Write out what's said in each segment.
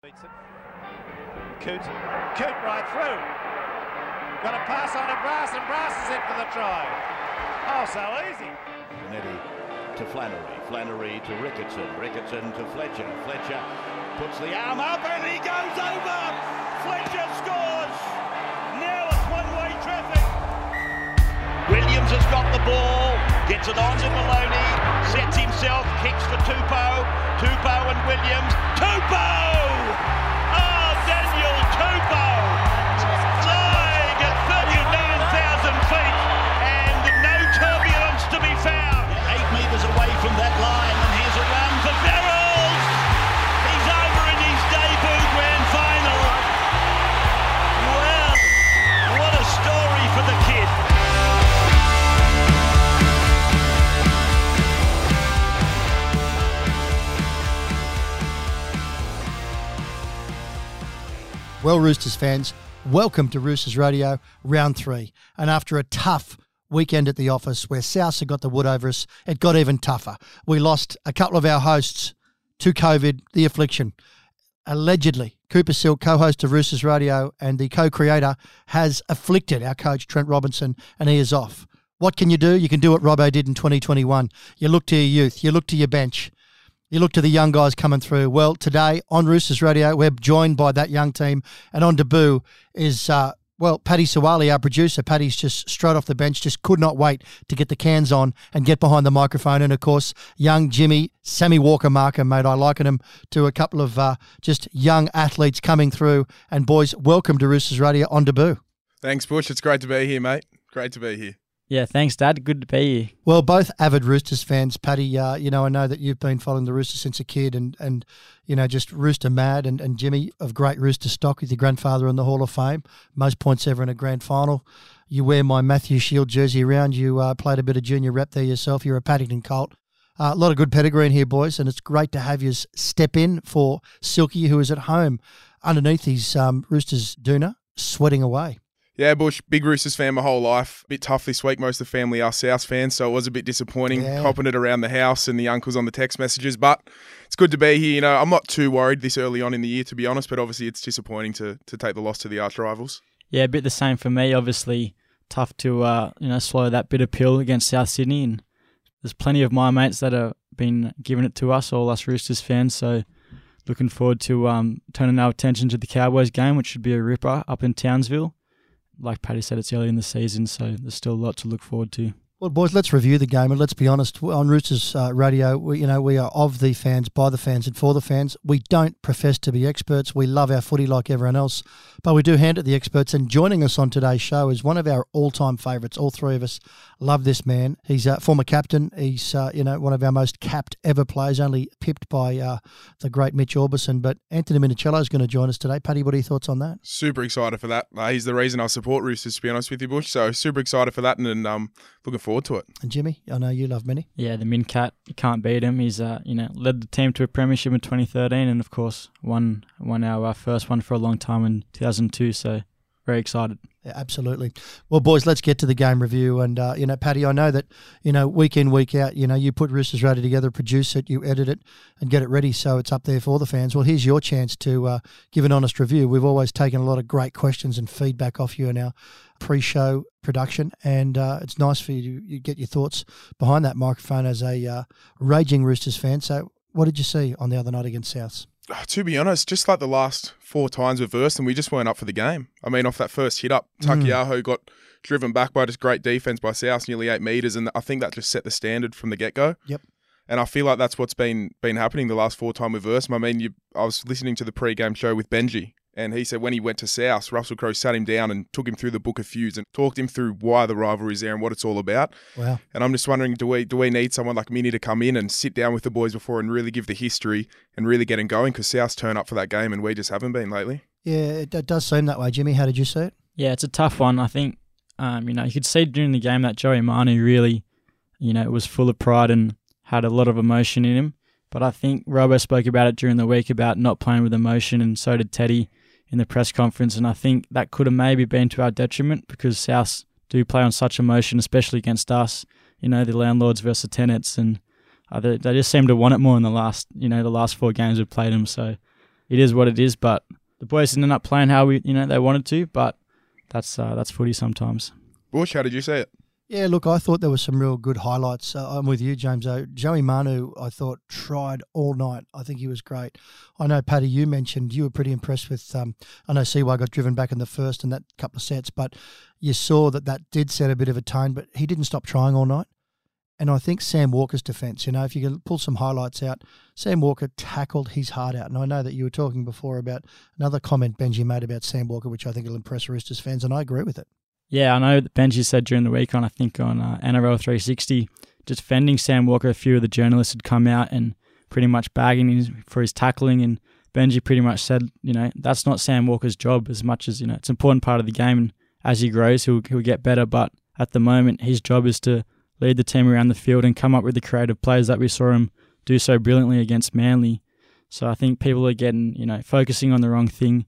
Beats it. Coot. Coot right through. Got a pass on to Brass, and Brass is in for the try. Oh, so easy. Nettie to Flannery. Flannery to Ricketson. Ricketson to Fletcher. Fletcher puts the arm up and he goes over. Fletcher scores. Now it's one-way traffic. Williams has got the ball. Gets it on to Maloney. Sets himself. Kicks for Tupou. Tupou and Williams. Tupou! Oh, Daniel Tupou! Flying at 39,000 feet and no turbulence to be found. Eight metres away from that Well, Roosters fans, welcome to Roosters Radio, round three. And after a tough weekend at the office where South got the wood over us, it got even tougher. We lost a couple of our hosts to COVID, the affliction. Allegedly, Cooper Silk, co host of Roosters Radio and the co creator, has afflicted our coach, Trent Robinson, and he is off. What can you do? You can do what Robbo did in 2021. You look to your youth, you look to your bench, you look to the young guys coming through. Well, today on Roosters Radio, we're joined by that young team, and on debut is uh, well, Paddy Sawali, our producer. Paddy's just straight off the bench, just could not wait to get the cans on and get behind the microphone. And of course, young Jimmy, Sammy Walker marker, mate. I liken him to a couple of uh, just young athletes coming through. And boys, welcome to Roosters Radio on debut. Thanks, Bush. It's great to be here, mate. Great to be here. Yeah, thanks, Dad. Good to be here. Well, both avid Roosters fans, Paddy. Uh, you know, I know that you've been following the Roosters since a kid, and and you know, just Rooster mad, and, and Jimmy of great Rooster stock with your grandfather in the Hall of Fame, most points ever in a grand final. You wear my Matthew Shield jersey around. You uh, played a bit of junior rep there yourself. You're a Paddington Colt. Uh, a lot of good pedigree in here, boys, and it's great to have you step in for Silky, who is at home underneath his um, Roosters doona, sweating away. Yeah, Bush, big Roosters fan my whole life. bit tough this week. Most of the family are South fans, so it was a bit disappointing Yeah. copping it around the house and the uncles on the text messages. But it's good to be here. You know, I'm not too worried this early on in the year, to be honest. But obviously, it's disappointing to to take the loss to the arch rivals. Yeah, a bit the same for me. Obviously, tough to uh, you know swallow that bitter pill against South Sydney, and there's plenty of my mates that have been giving it to us, all us Roosters fans. So, looking forward to um, turning our attention to the Cowboys game, which should be a ripper up in Townsville. Like Paddy said, it's early in the season, so there's still a lot to look forward to. Well, boys, let's review the game, and let's be honest. On Roosters uh, Radio, we, you know, we are of the fans, by the fans, and for the fans. We don't profess to be experts. We love our footy like everyone else, but we do hand it the experts. And joining us on today's show is one of our all-time favourites. All three of us love this man. He's a former captain. He's, uh, you know, one of our most capped ever players, only pipped by uh, the great Mitch Aubusson. But Anthony Minichiello is going to join us today. Paddy, what are your thoughts on that? Super excited for that. Uh, he's the reason I support Roosters, to be honest with you, Bush. So super excited for that, and, and um, looking to it. And Jimmy, I know you love Mini. Yeah, the Min Cat, you can't beat him. He's uh, you know led the team to a premiership in 2013, and of course won won our uh, first one for a long time in 2002. So very excited. Yeah, absolutely. Well, boys, let's get to the game review. And, uh, you know, Paddy, I know that, you know, week in, week out, you know, you put Roosters Radio together, produce it, you edit it, and get it ready so it's up there for the fans. Well, here's your chance to uh, give an honest review. We've always taken a lot of great questions and feedback off you in our pre show production. And uh, it's nice for you to you get your thoughts behind that microphone as a uh, raging Roosters fan. So, what did you see on the other night against Souths? Uh, To be honest, just like the last four times we've versed, and we just weren't up for the game. I mean, off that first hit up, Taukeiaho got driven back by just great defense by South, nearly eight meters, and I think that just set the standard from the get go. Yep. And I feel like that's what's been been happening the last four times we've versed. I mean, you, I was listening to the pre-game show with Benji, and he said when he went to South, Russell Crowe sat him down and took him through the book of feuds and talked him through why the rivalry's there and what it's all about. Wow. And I'm just wondering, do we do we need someone like Mini to come in and sit down with the boys before and really give the history and really get him going? Because South's turn up for that game, and we just haven't been lately. Yeah, it, it does seem that way. Jimmy, how did you see it? Yeah, it's a tough one. I think, um, you know, you could see during the game that Joey Manu really, you know, was full of pride and had a lot of emotion in him. But I think Robo spoke about it during the week about not playing with emotion, and so did Teddy in the press conference. And I think that could have maybe been to our detriment because South do play on such emotion, especially against us. You know, the landlords versus tenants, and uh, they, they just seem to want it more in the last, you know, the last four games we've played them. So it is what it is. But the boys didn't up playing how we, you know, they wanted to. But that's uh, that's footy sometimes. Bush, how did you say it? Yeah, look, I thought there were some real good highlights. Uh, I'm with you, James. Though Joey Manu, I thought tried all night. I think he was great. I know, Paddy, you mentioned you were pretty impressed with. Um, I know CY got driven back in the first and that couple of sets, but you saw that that did set a bit of a tone. But he didn't stop trying all night. And I think Sam Walker's defence, you know, if you can pull some highlights out, Sam Walker tackled his heart out. And I know that you were talking before about another comment Benji made about Sam Walker, which I think will impress Roosters fans, and I agree with it. Yeah, I know Benji said during the week on, I think on uh, NRL 360, defending Sam Walker, a few of the journalists had come out and pretty much bagging him for his tackling. And Benji pretty much said, you know, that's not Sam Walker's job as much as, you know, it's an important part of the game. And as he grows, he'll, he'll get better. But at the moment, his job is to lead the team around the field and come up with the creative plays that we saw him do so brilliantly against Manly. So I think people are getting, you know, focusing on the wrong thing.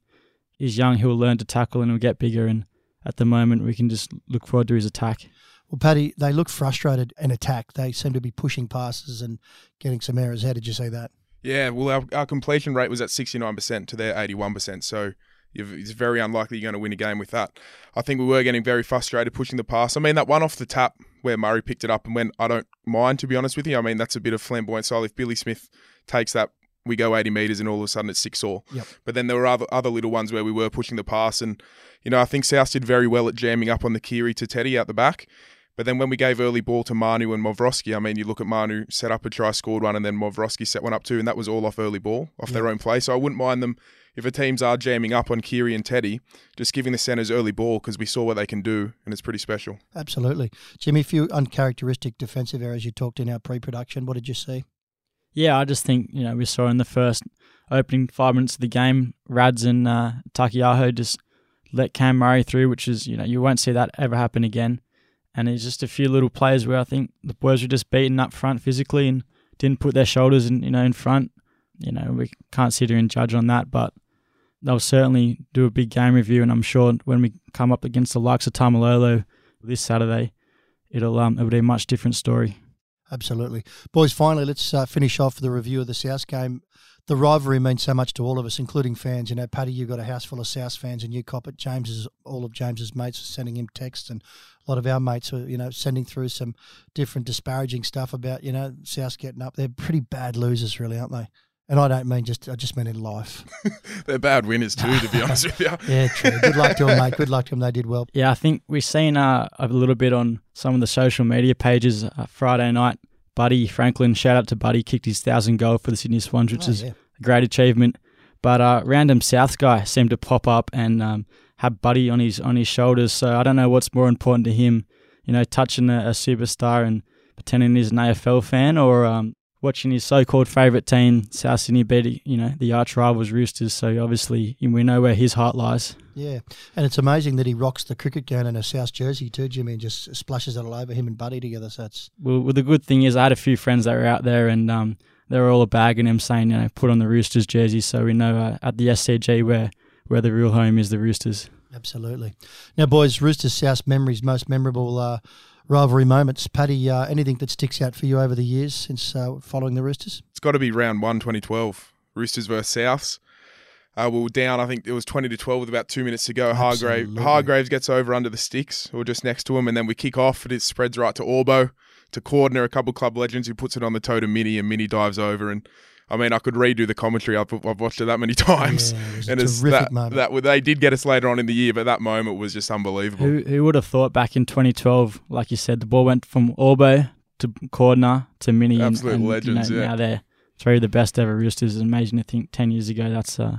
He's young, he'll learn to tackle and he'll get bigger. And at the moment, we can just look forward to his attack. Well, Paddy, they look frustrated in attack. They seem to be pushing passes and getting some errors. How did you see that? Yeah, well, our, our completion rate was at 69% to their 81%. So it's very unlikely you're going to win a game with that. I think we were getting very frustrated pushing the pass. I mean, that one off the tap where Murray picked it up and went, I don't mind, to be honest with you. I mean, that's a bit of flamboyant style. If Billy Smith takes that, we go 80 metres and all of a sudden it's six all. Yep. But then there were other, other little ones where we were pushing the pass and you know, I think South did very well at jamming up on the Keary to Teddy out the back. But then when we gave early ball to Manu and Momirovski, I mean, you look at Manu set up a try, scored one, and then Momirovski set one up too, and that was all off early ball, off yeah. their own play. So I wouldn't mind them if the teams are jamming up on Keary and Teddy, just giving the centres early ball because we saw what they can do, and it's pretty special. Absolutely, Jimmy. A few uncharacteristic defensive errors you talked in our pre-production. What did you see? Yeah, I just think you know we saw in the first opening five minutes of the game, Rads and uh, Taukeiaho just let Cam Murray through, which is, you know, you won't see that ever happen again. And it's just a few little players where I think the boys were just beaten up front physically and didn't put their shoulders in, you know, in front. You know, we can't sit here and judge on that, but they'll certainly do a big game review. And I'm sure when we come up against the likes of Taumalolo this Saturday, it'll um it'll be a much different story. Absolutely, boys. Finally, let's uh, finish off the review of the South game the rivalry means so much to all of us, including fans. You know, Paddy, you've got a house full of South fans, and you cop it. James's, all of James's mates are sending him texts, and a lot of our mates are, you know, sending through some different disparaging stuff about, you know, South getting up. They're pretty bad losers, really, aren't they? And I don't mean just, I just mean in life. They're bad winners too, to be honest with you. yeah, true. Good luck to them, mate. Good luck to them. They did well. Yeah, I think we've seen uh, a little bit on some of the social media pages uh, Friday night Buddy Franklin, shout out to Buddy, kicked his thousand goal for the Sydney Swans, which oh, is yeah. a great achievement. But uh, random South guy seemed to pop up and um, have Buddy on his on his shoulders. So I don't know what's more important to him, you know, touching a, a superstar and pretending he's an AFL fan, or um, watching his so-called favourite team, South Sydney, beat you know the arch rivals Roosters. So obviously we know where his heart lies. Yeah, and it's amazing that he rocks the cricket gown in a South jersey too, Jimmy, and just splashes it all over him and Buddy together. So it's well, well the good thing is I had a few friends that were out there and um, they were all bagging him, saying you know put on the Roosters jersey, so we know uh, at the SCG where where the real home is the Roosters. Absolutely. Now, boys, Roosters South memories, most memorable. Uh, rivalry moments. Paddy, uh, anything that sticks out for you over the years since uh, following the Roosters? It's got to be round one, 2012. Roosters versus Souths. Uh, we were down, I think it was 20 to 12 with about two minutes to go. Hargrave, Hargraves gets over under the sticks or just next to him, and then we kick off. And it spreads right to Orbo, to Cordner, a couple club legends who puts it on the toe to Mini, and Mini dives over. And I mean, I could redo the commentary. I've, I've watched it that many times, yeah, and it's that, moment. that they did get us later on in the year, but that moment was just unbelievable. Who, who would have thought back in 2012, like you said, the ball went from Orbo to Cordner to Mini, absolute and, and, legends. You know, yeah. Now they're three of the best ever Roosters. It's amazing to think 10 years ago that's uh,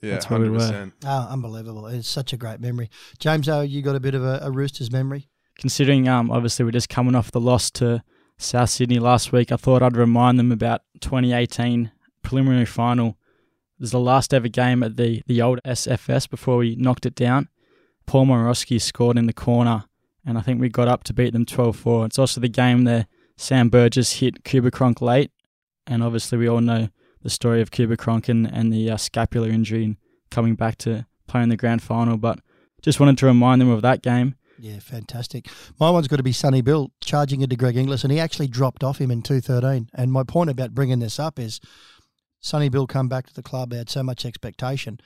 yeah, that's where 100%. we were. Oh, unbelievable! It's such a great memory. James, oh, you got a bit of a, a Roosters memory. Considering, um, obviously we're just coming off the loss to South Sydney last week, I thought I'd remind them about 2018 preliminary final. It was the last ever game at the, the old SFS before we knocked it down. Paul Momirovski scored in the corner, and I think we got up to beat them 12 4. It's also the game there Sam Burgess hit Cronk late, and obviously we all know the story of Cronk and, and the uh, scapular injury and coming back to play in the grand final. But just wanted to remind them of that game. Yeah, fantastic. My one's got to be Sonny Bill charging into Greg Inglis, and he actually dropped off him in 213. And my point about bringing this up is Sonny Bill come back to the club. They had so much expectation,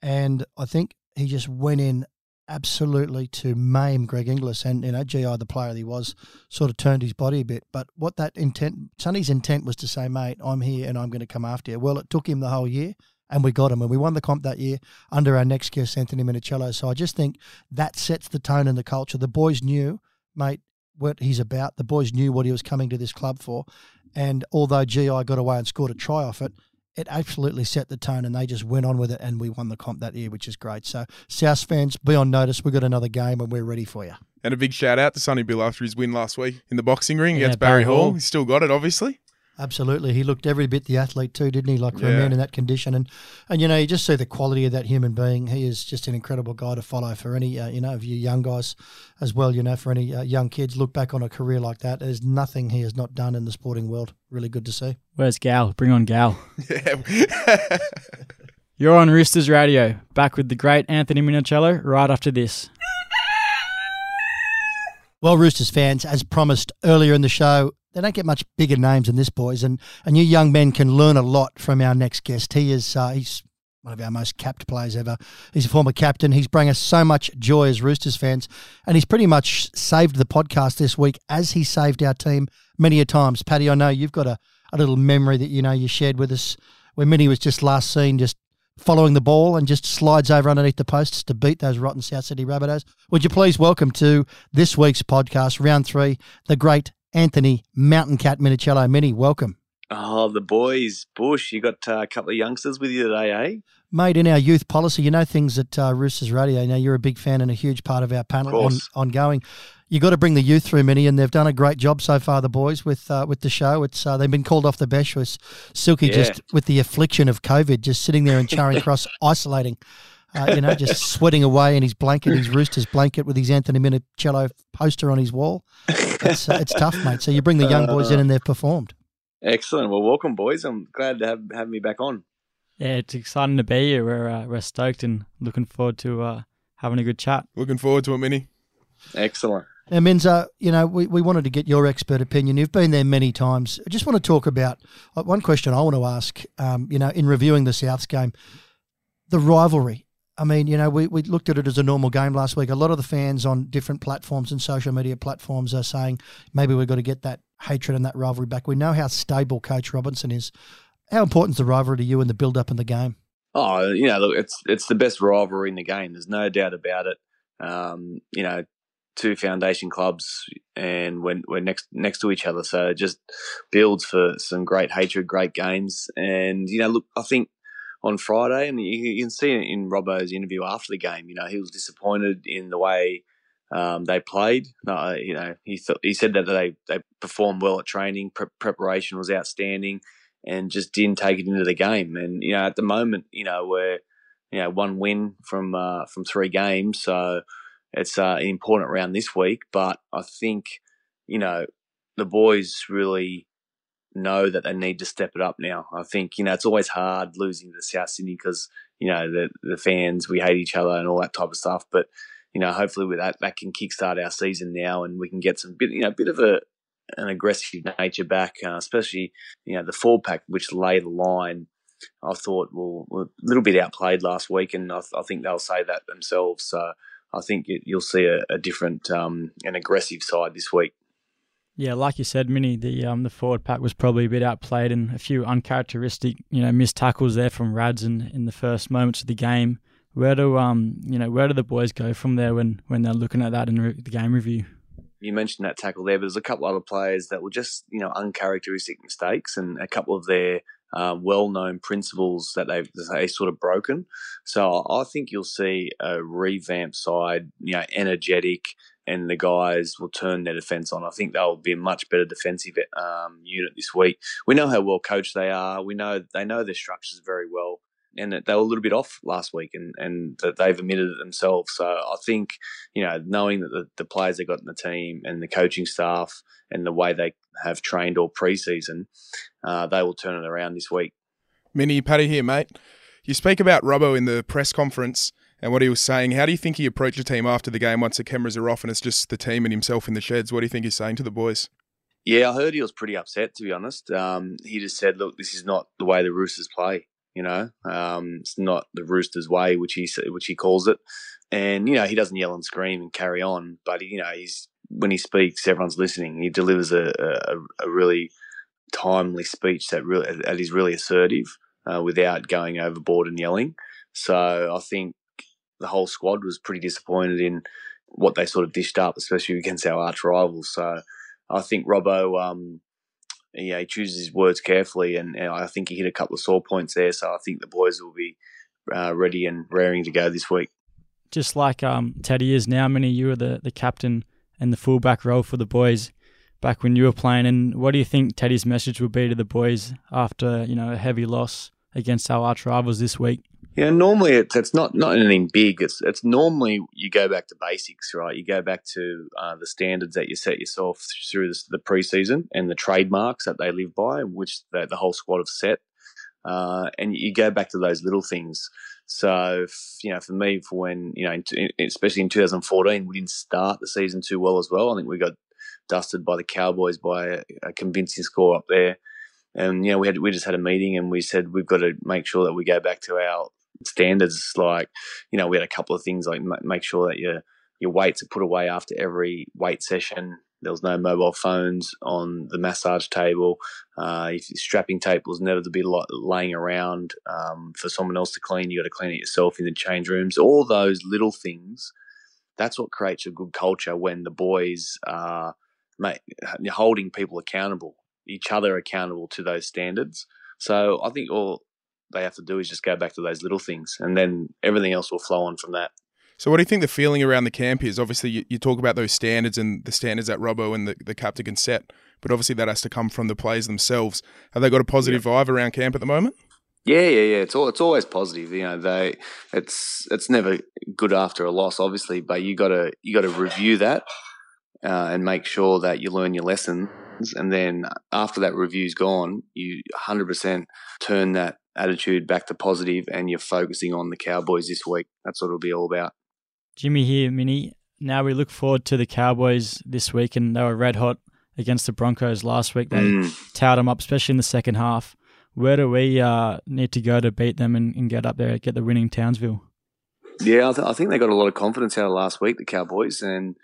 and I think he just went in absolutely to maim Greg Inglis. And, you know, GI, the player he was, sort of turned his body a bit. But what that intent, Sonny's intent was to say, mate, I'm here and I'm going to come after you. Well, it took him the whole year and we got him. And we won the comp that year under our next guest, Anthony Minichiello. So I just think that sets the tone and the culture. The boys knew, mate, what he's about. The boys knew what he was coming to this club for. And although GI got away and scored a try off it, it absolutely set the tone and they just went on with it and we won the comp that year, which is great. So, South fans, be on notice. We've got another game and we're ready for you. And a big shout out to Sonny Bill after his win last week in the boxing ring Yeah, against Barry, Barry Hall. Hall. He's still got it, obviously. Absolutely, he looked every bit the athlete too, didn't he? Like for a man in that condition, and and you know you just see the quality of that human being. He is just an incredible guy to follow for any uh, you know of you young guys as well. You know for any uh, young kids, look back on a career like that. There's nothing he has not done in the sporting world. Really good to see. Where's Gal? Bring on Gal. Yeah. You're on Roosters Radio, back with the great Anthony Minichiello right after this. Well, Roosters fans, as promised earlier in the show, they don't get much bigger names than this, boys, and and you young men can learn a lot from our next guest. He is uh, he's one of our most capped players ever. He's a former captain. He's brought us so much joy as Roosters fans, and he's pretty much saved the podcast this week as he saved our team many a times. Paddy, I know you've got a, a little memory that you know you shared with us when Minnie was just last seen just following the ball and just slides over underneath the posts to beat those rotten South Sydney Rabbitohs. Would you please welcome to this week's podcast, round three, the great Anthony Mountain Cat Minichiello. Mini. welcome. Oh, the boys, Bush. You got uh, a couple of youngsters with you today, eh? Mate, in our youth policy, you know things at uh, Roosters Radio. Now, you're a big fan and a huge part of our panel on, course. ongoing. you got to bring the youth through, Minnie, and they've done a great job so far. The boys with uh, with the show, it's uh, they've been called off the bench with Silky Yeah. just with the affliction of COVID, just sitting there in Charing Cross, isolating. Uh, you know, just sweating away in his blanket, his Roosters blanket, with his Anthony Minichiello poster on his wall. It's, uh, it's tough, mate. So you bring the young boys in, and they've performed. Excellent. Well, welcome, boys. I'm glad to have, have me back on. Yeah, it's exciting to be here. We're uh, we're stoked and looking forward to uh, having a good chat. Looking forward to it, Minnie. Excellent. Now, Minza, you know, we, we wanted to get your expert opinion. You've been there many times. I just want to talk about uh, one question I want to ask, um, you know, in reviewing the Souths game, the rivalry. I mean, you know, we, we looked at it as a normal game last week. A lot of the fans on different platforms and social media platforms are saying maybe we've got to get that hatred and that rivalry back. We know how stable Coach Robinson is. How important is the rivalry to you and the build up in the game? Oh, you know, look, it's it's the best rivalry in the game. There's no doubt about it. Um, you know, two foundation clubs, and we're, we're next next to each other, so it just builds for some great hatred, great games. And you know, look, I think on Friday, and you, can see it in Robbo's interview after the game. You know, he was disappointed in the way um, they played. Uh, you know, he th- he said that they they performed well at training. Pre- preparation was outstanding, and just didn't take it into the game. And you know, at the moment, you know, we're you know one win from uh, from three games, so it's uh, an important round this week. But I think you know the boys really know that they need to step it up now. I think you know it's always hard losing to South Sydney because you know the the fans we hate each other and all that type of stuff. But you know hopefully with that that can kickstart our season now and we can get some bit you know a bit of a an aggressive nature back, uh, especially you know the forward pack which lay the line. I thought well, a little bit outplayed last week, and I, th- I think they'll say that themselves. So I think you- you'll see a, a different, um, an aggressive side this week. Yeah, like you said, Minnie, the um the forward pack was probably a bit outplayed and a few uncharacteristic, you know, missed tackles there from Rads in, in the first moments of the game. Where do um you know where do the boys go from there when when they're looking at that in re- the game review? you mentioned that tackle there, but there's a couple other players that were just, you know, uncharacteristic mistakes and a couple of their uh, well-known principles that they've they sort of broken. So I think you'll see a revamped side, you know, energetic, and the guys will turn their defence on. I think they'll be a much better defensive um, unit this week. We know how well coached they are. We know they know their structures very well. And that they were a little bit off last week, and, and that they've admitted it themselves. So I think you know, knowing that the, the players they got in the team and the coaching staff and the way they have trained all preseason, uh, they will turn it around this week. Minnie, Paddy here, mate. You speak about Robbo in the press conference and what he was saying. How do you think he approached the team after the game once the cameras are off and it's just the team and himself in the sheds? What do you think he's saying to the boys? Yeah, I heard he was pretty upset. To be honest, um, he just said, "Look, this is not the way the Roosters play. You know, um, it's not the Roosters' way, which he which he calls it." And you know, he doesn't yell and scream and carry on, but you know, he's when he speaks, everyone's listening. He delivers a, a, a really timely speech that really that is really assertive uh, without going overboard and yelling. So I think the whole squad was pretty disappointed in what they sort of dished up, especially against our arch rivals. So I think Robbo, um, yeah, he chooses his words carefully, and, and, I think he hit a couple of sore points there. So I think the boys will be uh, ready and raring to go this week. Just like um, Teddy is now, Mini, you were the, the captain and the fullback role for the boys back when you were playing. And what do you think Teddy's message would be to the boys after you know a heavy loss against our arch rivals this week? Yeah, normally it's, it's not not anything big. It's it's normally you go back to basics, right? You go back to uh, the standards that you set yourself through the, the preseason and the trademarks that they live by, which the, the whole squad have set, uh, and you go back to those little things. So, you know, for me, for when you know, especially in 2014, we didn't start the season too well as well. I think we got dusted by the Cowboys by a, a convincing score up there. And you know, we had we just had a meeting and we said we've got to make sure that we go back to our standards like you know we had a couple of things like make sure that your your weights are put away after every weight session there was no mobile phones on the massage table. Uh, if strapping tape was never to be laying around um, for someone else to clean, you got to clean it yourself in the change rooms. All those little things. That's what creates a good culture when the boys are holding people accountable, each other accountable to those standards. So I think all they have to do is just go back to those little things, and then everything else will flow on from that. So, what do you think the feeling around the camp is? Obviously, you, you talk about those standards and the standards that Robbo and the, the captain can set, but obviously that has to come from the players themselves. Have they got a positive yeah. vibe around camp at the moment? Yeah, yeah, yeah. It's all it's always positive. You know, they it's it's never good after a loss, obviously, but you gotta you gotta review that uh, and make sure that you learn your lessons. And then after that review's gone, you 100% turn that attitude back to positive and you're focusing on the Cowboys this week. That's what it'll be all about. Jimmy here, Mini. Now we look forward to the Cowboys this week, and they were red hot against the Broncos last week. They mm. towed them up, especially in the second half. Where do we uh, need to go to beat them and, and, get up there, get the winning Townsville? Yeah, I, th- I, think they got a lot of confidence out of last week, the Cowboys, and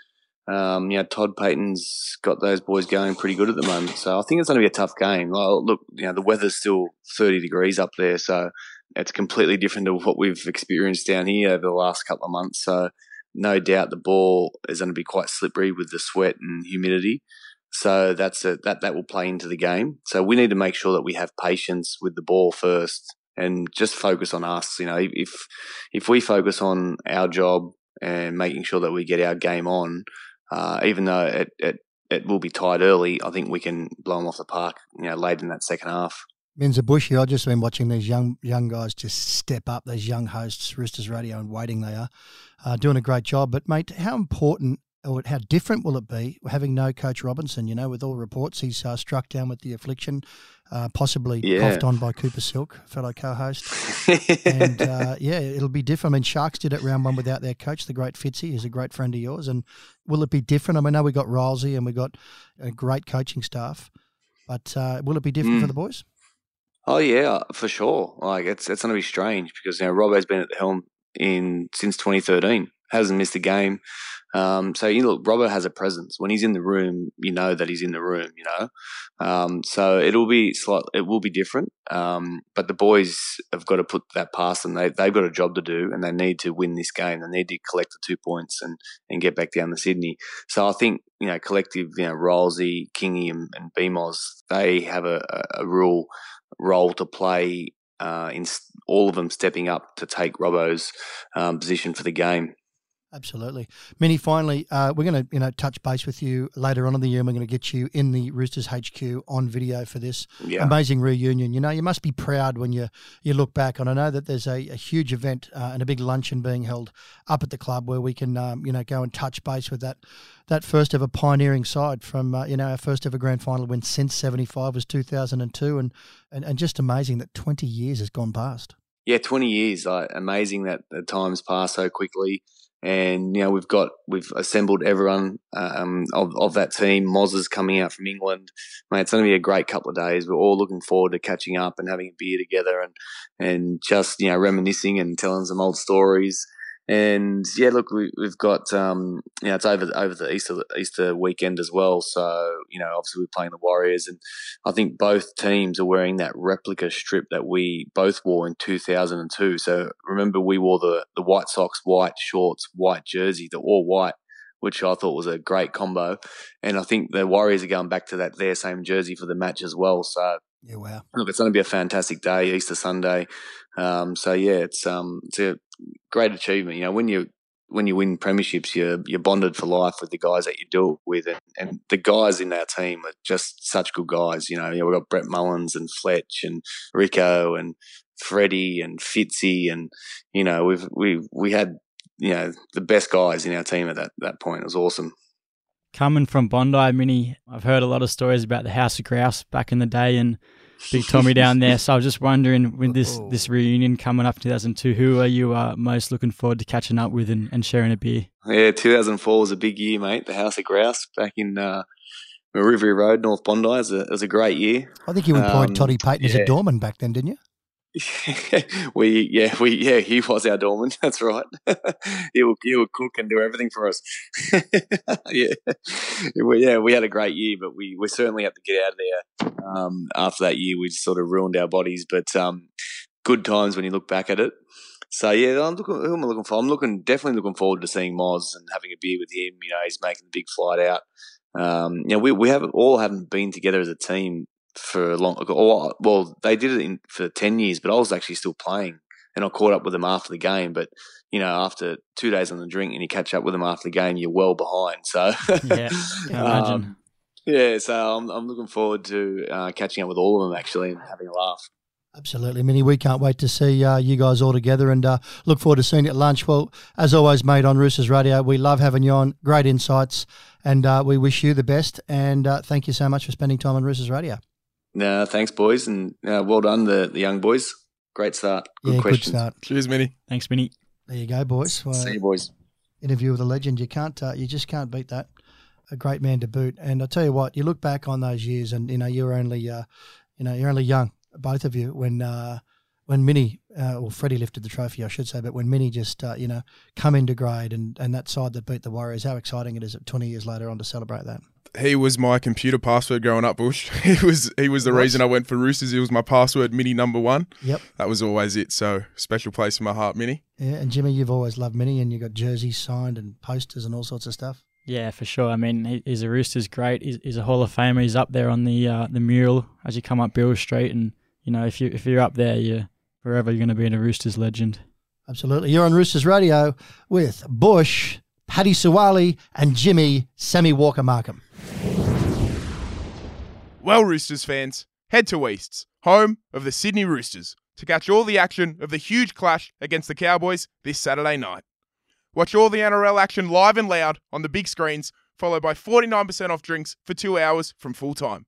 um, you know Todd Payten's got those boys going pretty good at the moment. So I think it's going to be a tough game. Look, you know the weather's still 30 degrees up there, so it's completely different to what we've experienced down here over the last couple of months. So no doubt the ball is going to be quite slippery with the sweat and humidity. So that's a, that that will play into the game. So we need to make sure that we have patience with the ball first and just focus on us. You know, if if we focus on our job and making sure that we get our game on, uh, even though it, it it will be tied early, I think we can blow them off the park. You know, late in that second half. Menza Bushy, I've just been watching these young young guys just step up. These young hosts, Roosters Radio, and waiting they are, uh, doing a great job. But mate, how important or how different will it be having no Coach Robinson? You know, with all reports he's uh, struck down with the affliction, uh, possibly yeah. coughed on by Cooper Silk, fellow co-host. and uh, yeah, it'll be different. I mean, Sharks did it round one without their coach, the great Fitzy, who's a great friend of yours. And will it be different? I mean, I know we got Rylesy and we got a great coaching staff, but uh, will it be different mm. for the boys? Oh yeah, for sure. Like it's it's going to be strange because you know Robbo's been at the helm in since 2013, hasn't missed a game. Um, so you know, Robbo has a presence. When he's in the room, you know that he's in the room. You know, um, so it'll be slight, it will be different. Um, but the boys have got to put that past them. They they've got a job to do, and they need to win this game. They need to collect the two points and and get back down to Sydney. So I think you know, collective, you know, Rylesy, Kingy, and, and they have a, a, a real role to play uh, in all of them stepping up to take Robbo's um, position for the game. Absolutely, Minnie. Finally, uh, we're going to you know touch base with you later on in the year. and We're going to get you in the Roosters HQ on video for this yeah. amazing reunion. You know, you must be proud when you you look back. And I know that there's a, a huge event uh, and a big luncheon being held up at the club where we can um, you know go and touch base with that that first ever pioneering side from uh, you know our first ever grand final win since '75 was 2002, and, and and just amazing that 20 years has gone past. Yeah, 20 years. Like, amazing that the times pass so quickly and you know we've got we've assembled everyone um, of of that team. Moz is coming out from England. Mate, it's going to be a great couple of days. We're all looking forward to catching up and having a beer together and and just you know reminiscing and telling some old stories. And yeah, look, we, have got um, you know it's over over the Easter Easter weekend as well. So you know, obviously we're playing the Warriors, and I think both teams are wearing that replica strip that we both wore in 2002. So remember, we wore the the white socks white shorts, white jersey, the all white, which I thought was a great combo. And I think the Warriors are going back to that their same jersey for the match as well. So yeah, wow. Look, it's going to be a fantastic day, Easter Sunday. Um, so yeah, it's um, it's a great achievement. You know, when you when you win premierships, you're you're bonded for life with the guys that you do it with, and, and the guys in our team are just such good guys. You know, you know, we've got Brett Mullins and Fletch and Rico and Freddie and Fitzy, and you know, we've we we had you know the best guys in our team at that that point. It was awesome. Coming from Bondi, Mini, I've heard a lot of stories about the House of Grouse back in the day, and Big Tommy down there. So I was just wondering, with this oh. this reunion coming up 2002, who are you uh, most looking forward to catching up with and, and, sharing a beer? Yeah, 2004 was a big year, mate. The House of Grouse back in uh, River Road, North Bondi. It was a, it was a great year. I think you employed um, Toddy Payten yeah. as a doorman back then, didn't you? we yeah we yeah he was our doorman. That's right. he would he would cook and do everything for us. yeah, we, yeah we had a great year, but we we certainly had to get out of there. Um, after that year, we sort of ruined our bodies, but um, good times when you look back at it. So yeah, I'm looking. Who am I looking for? I'm looking definitely looking forward to seeing Moz and having a beer with him. You know, he's making the big flight out. Um, you know, we we have all haven't been together as a team for a long. Or, well, they did it in, for ten years, but I was actually still playing, and I caught up with them after the game. But you know, after two days on the drink, and you catch up with them after the game, you're well behind. So yeah, um, yeah. So I'm I'm looking forward to uh, catching up with all of them actually and having a laugh. Absolutely, Minnie. We can't wait to see uh, you guys all together and uh, look forward to seeing you at lunch. Well, as always, mate, on Roosters Radio, we love having you on. Great insights, and uh, we wish you the best. And uh, thank you so much for spending time on Roosters Radio. No, thanks, boys, and uh, well done, the, the young boys. Great start. Good yeah, questions. Good start. Cheers, Minnie. Thanks, Minnie. There you go, boys. Well, See you, boys. Interview with a legend. You can't. Uh, you just can't beat that. A great man to boot. And I tell you what, you look back on those years, and you know you're only, uh, you know, you're only young, both of you, when uh, when Minnie, uh, or Freddie lifted the trophy, I should say, but when Minnie just, uh, you know, come into grade and, and that side that beat the Warriors, how exciting it is at 20 years later on to celebrate that he was my computer password growing up, Bush. He was he was the reason I went for Roosters. He was my password, Mini number one. Yep, that was always it. So special place in my heart, Mini. Yeah, and Jimmy, you've always loved Mini, and you got jerseys signed and posters and all sorts of stuff. Yeah, for sure. I mean, he's a Roosters great. He's, he's a Hall of Famer. He's up there on the uh, the mural as you come up Beale Street, and you know if you if you're up there, you forever you're going to be in a Roosters legend. Absolutely. You're on Roosters Radio with Bush, Paddy Suwali, and Jimmy Sammy Walker Markham. Well, Roosters fans, head to Easts, home of the Sydney Roosters, to catch all the action of the huge clash against the Cowboys this Saturday night. Watch all the NRL action live and loud on the big screens, followed by 49% off drinks for two hours from full time.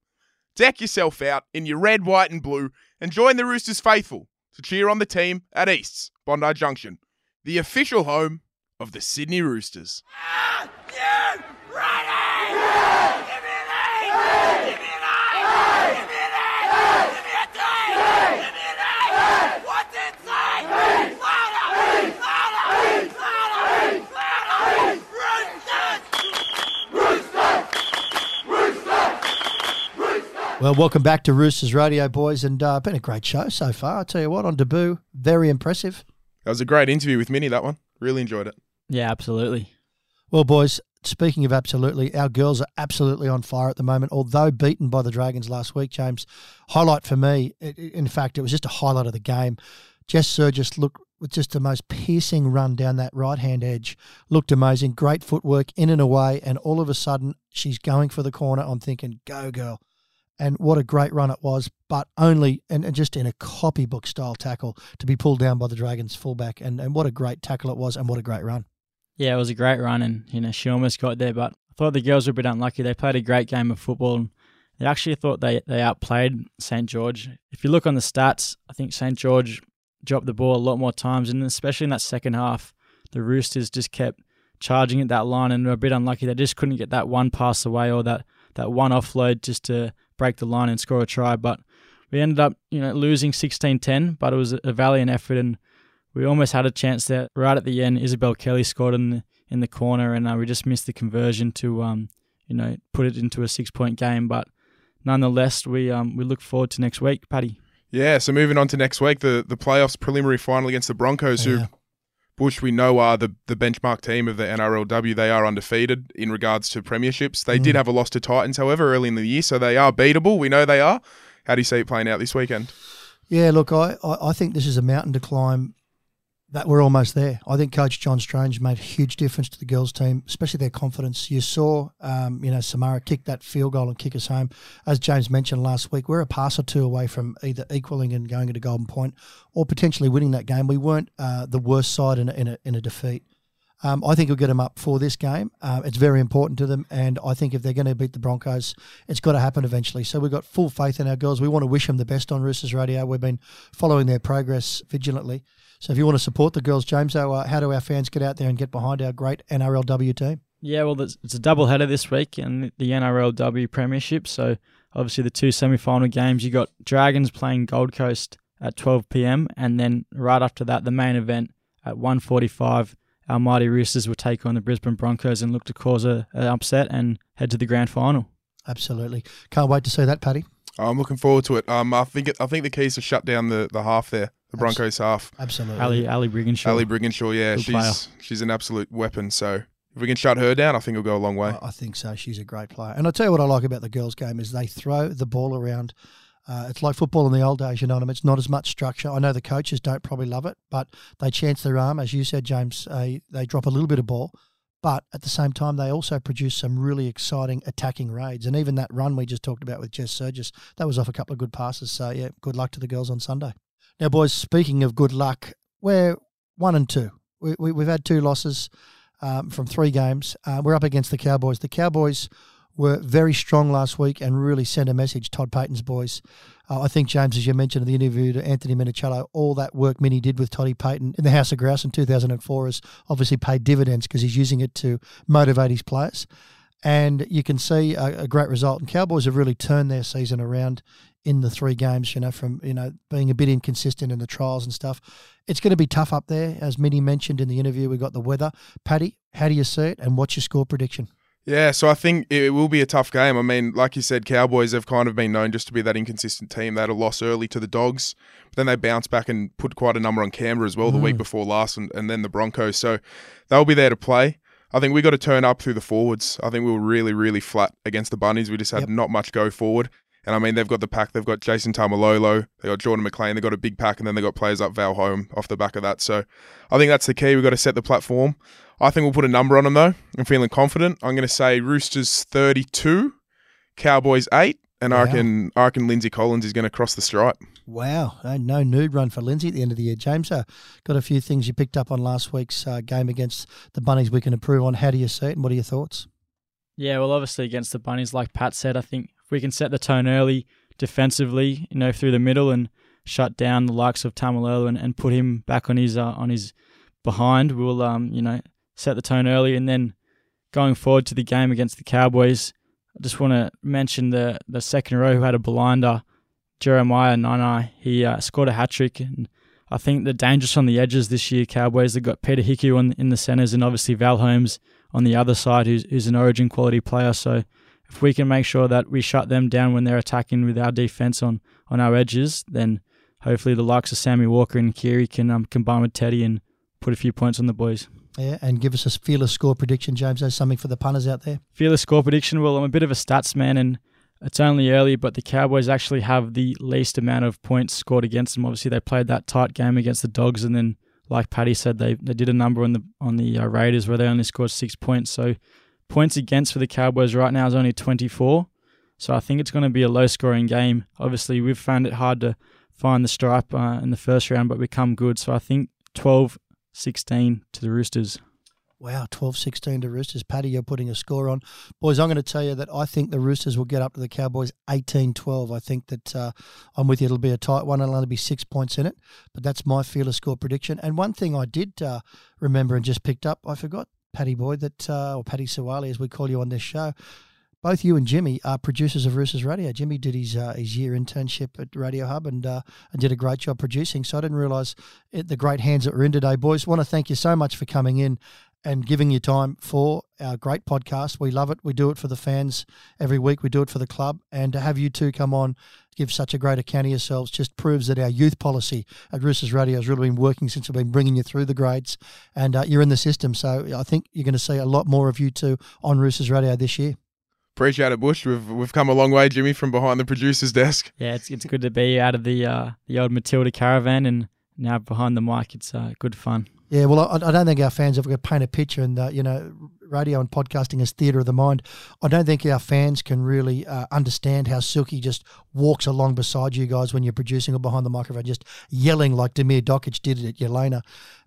Deck yourself out in your red, white, and blue and join the Roosters faithful to cheer on the team at Easts, Bondi Junction, the official home of the Sydney Roosters. Are you ready? Well, welcome back to Roosters Radio, boys, and uh, been a great show so far. I tell you what, on debut, very impressive. That was a great interview with Minnie. That one, really enjoyed it. Yeah, absolutely. Well, boys, speaking of absolutely, our girls are absolutely on fire at the moment. Although beaten by the Dragons last week, James, highlight for me. in fact, it was just a highlight of the game. Jess Sir just looked with just the most piercing run down that right hand edge. Looked amazing. Great footwork in and away. And all of a sudden, she's going for the corner. I'm thinking, go, girl and what a great run it was, but only and, just in a copybook style tackle to be pulled down by the Dragons fullback, and, and what a great tackle it was, and what a great run. Yeah, it was a great run, and you know she almost got there, but I thought the girls were a bit unlucky. They played a great game of football. And they actually thought they, they outplayed St George. If you look on the stats, I think St George dropped the ball a lot more times, and especially in that second half, the Roosters just kept charging at that line and were a bit unlucky. They just couldn't get that one pass away or that, that one offload just to break the line and score a try. But we ended up, you know, losing 16-10, but it was a valiant effort and we almost had a chance there right at the end. Isabelle Kelly scored in the, in the corner and uh, we just missed the conversion to, um, you know, put it into a six-point game. But nonetheless, we um, we look forward to next week, Paddy. Yeah, so moving on to next week, the, the playoffs preliminary final against the Broncos, Yeah. who Bush we know are the, the benchmark team of the NRLW. They are undefeated in regards to premierships. They Mm. did have a loss to Titans, however, early in the year, so they are beatable. We know they are. How do you see it playing out this weekend? Yeah, look, I, I, I think this is a mountain to climb that we're almost there. I think Coach John Strachan made a huge difference to the girls' team, especially their confidence. You saw, um, you know, Samara kick that field goal and kick us home. As James mentioned last week, we're a pass or two away from either equaling and going into Golden Point or potentially winning that game. We weren't uh, the worst side in a, in a, in a defeat. Um, I think we'll get them up for this game. Uh, it's very important to them, and I think if they're going to beat the Broncos, it's got to happen eventually. So we've got full faith in our girls. We want to wish them the best on Roosters Radio. We've been following their progress vigilantly. So if you want to support the girls, James, how, uh, how do our fans get out there and get behind our great NRLW team? Yeah, well, it's a double header this week in the NRLW Premiership. So obviously the two semi-final games, you got Dragons playing Gold Coast at 12 p.m. and then right after that, the main event at 1:45. Our mighty Roosters will take on the Brisbane Broncos and look to cause a, an upset and head to the grand final. Absolutely. Can't wait to see that, Paddy. I'm looking forward to it. Um, I think it, I think the key is to shut down the, the half there, the Broncos half. Absolutely. Ali Ali Brigginshaw. Ali Brigginshaw, yeah, Good she's player. she's an absolute weapon. So if we can shut her down, I think it'll go a long way. I I think so. She's a great player. And I'll tell you what I like about the girls' game is they throw the ball around. Uh, it's like football in the old days, you know what I mean? It's not as much structure. I know the coaches don't probably love it, but they chance their arm. As you said, James, uh, they drop a little bit of ball. But at the same time, they also produce some really exciting attacking raids. And even that run we just talked about with Jess Sergis, that was off a couple of good passes. So, yeah, good luck to the girls on Sunday. Now, boys, speaking of good luck, we're one and two. We, we, we've had two losses um, from three games. Uh, we're up against the Cowboys. The Cowboys were very strong last week and really sent a message, Todd Payten's boys. Uh, I think, James, as you mentioned in the interview to Anthony Minichiello, all that work Minnie did with Toddy Payten in the House of Grouse in 2004 has obviously paid dividends because he's using it to motivate his players. And you can see a, a great result. And Cowboys have really turned their season around in the three games, you know, from, you know, being a bit inconsistent in the trials and stuff. It's going to be tough up there. As Minnie mentioned in the interview, we got the weather. Paddy, how do you see it? And what's your score prediction? Yeah, so I think it will be a tough game. I mean, like you said, Cowboys have kind of been known just to be that inconsistent team. They had a loss early to the Dogs, but then they bounced back and put quite a number on Canberra as well the week mm. before last, and, and then the Broncos. So they'll be there to play. I think we got to turn up through the forwards. I think we were really, really flat against the Bunnies. We just had Yep. not much go forward. And I mean, they've got the pack. They've got Jason Taumalolo. They got Jordan McLean. They've got a big pack, and then they've got players like Val Holmes off the back of that. So I think that's the key. We've got to set the platform. I think we'll put a number on them though. I'm feeling confident. I'm going to say Roosters 32, Cowboys 8, and I Wow. reckon I reckon Lindsay Collins is going to cross the stripe. Wow, uh, no nude run for Lindsay at the end of the year. James, uh, got a few things you picked up on last week's uh, game against the Bunnies we can improve on. How do you see it and what are your thoughts? Yeah, well, obviously against the Bunnies, like Pat said, I think we can set the tone early defensively, you know, through the middle and shut down the likes of Taumalolo and, and put him back on his uh, on his behind, we'll um you know set the tone early, and then going forward to the game against the Cowboys, I just want to mention the the second row who had a blinder, Jeremiah Nanai. He uh, scored a hat trick, and I think they're dangerous on the edges this year. Cowboys they've got Peta Hiku on in the centres, and obviously Val Holmes on the other side, who's, who's an Origin quality player. So if we can make sure that we shut them down when they're attacking with our defense on on our edges, then hopefully the likes of Sammy Walker and Keary can um, combine with Teddy and put a few points on the boys. Yeah, and give us a fearless score prediction, James. There's something for the punters out there. Fearless score prediction. Well, I'm a bit of a stats man, and it's only early, but the Cowboys actually have the least amount of points scored against them. Obviously, they played that tight game against the Dogs, and then, like Paddy said, they they did a number on the on the uh, Raiders where they only scored six points. So points against for the Cowboys right now is only 24. So I think it's going to be a low scoring game. Obviously, we've found it hard to find the stripe uh, in the first round, but we come good. So I think 12 16 to the Roosters. Wow, 12 16 to Roosters. Paddy, you're putting a score on. Boys, I'm going to tell you that I think the Roosters will get up to the Cowboys 18 12. I think that uh, I'm with you. It'll be a tight one. It'll only be six points in it, but that's my fearless score prediction. And one thing I did uh, remember and just picked up, I forgot, Paddy Boyd, that, uh, or Paddy Sawali, as we call you on this show, both you and Jimmy are producers of Roosters Radio. Jimmy did his uh, his year internship at Radio Hub and uh, and did a great job producing. So I didn't realise the great hands that were in today, boys. Want to thank you so much for coming in and giving you time for our great podcast. We love it. We do it for the fans every week. We do it for the club. And to have you two come on, give such a great account of yourselves, just proves that our youth policy at Roosters Radio has really been working since we've been bringing you through the grades. And uh, you're in the system. So I think you're going to see a lot more of you two on Roosters Radio this year. Appreciate it, Bush. We've we've come a long way, Jimmy, from behind the producer's desk. Yeah, it's it's good to be out of the uh, the old Matilda caravan and now behind the mic. It's uh, good fun. Yeah, well, I, I don't think our fans ever going paint a picture, and you know, radio and podcasting is theatre of the mind. I don't think our fans can really uh, understand how Silky just walks along beside you guys when you're producing or behind the microphone, just yelling like Damir Dokic did it at Jelena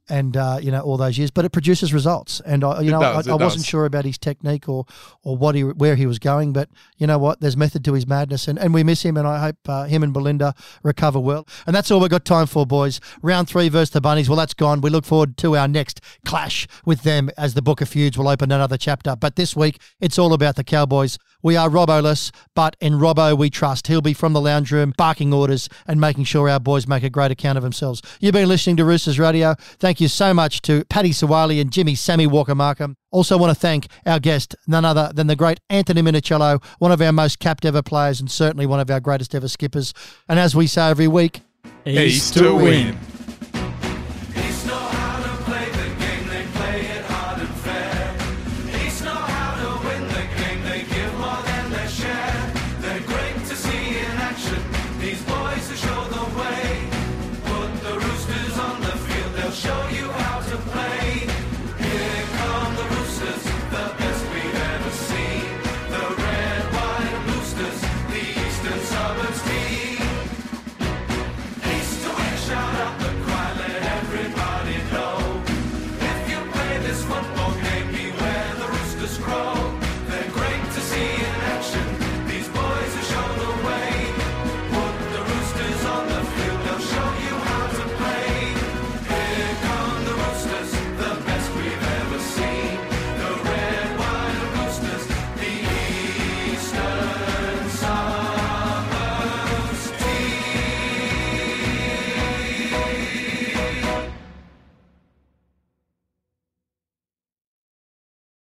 and uh, you know all those years, but it produces results. And I, you know, does, I, I wasn't sure about his technique or or what he where he was going, but you know what? There's method to his madness, and, and we miss him. And I hope uh, him and Belinda recover well. And that's all we've got time for, boys. Round three versus the Bunnies. Well, that's gone. We look forward to our next clash with them as the Book of Feuds will open another chapter. But this week, it's all about the Cowboys. We are Robbo-less, but in Robbo we trust. He'll be from the lounge room barking orders and making sure our boys make a great account of themselves. You've been listening to Roosters Radio. Thank you so much to Paddy Sawali and Jimmy Sammy Walker Markham. Also want to thank our guest, none other than the great Anthony Minichiello, one of our most capped ever players and certainly one of our greatest ever skippers. And as we say every week, East to win.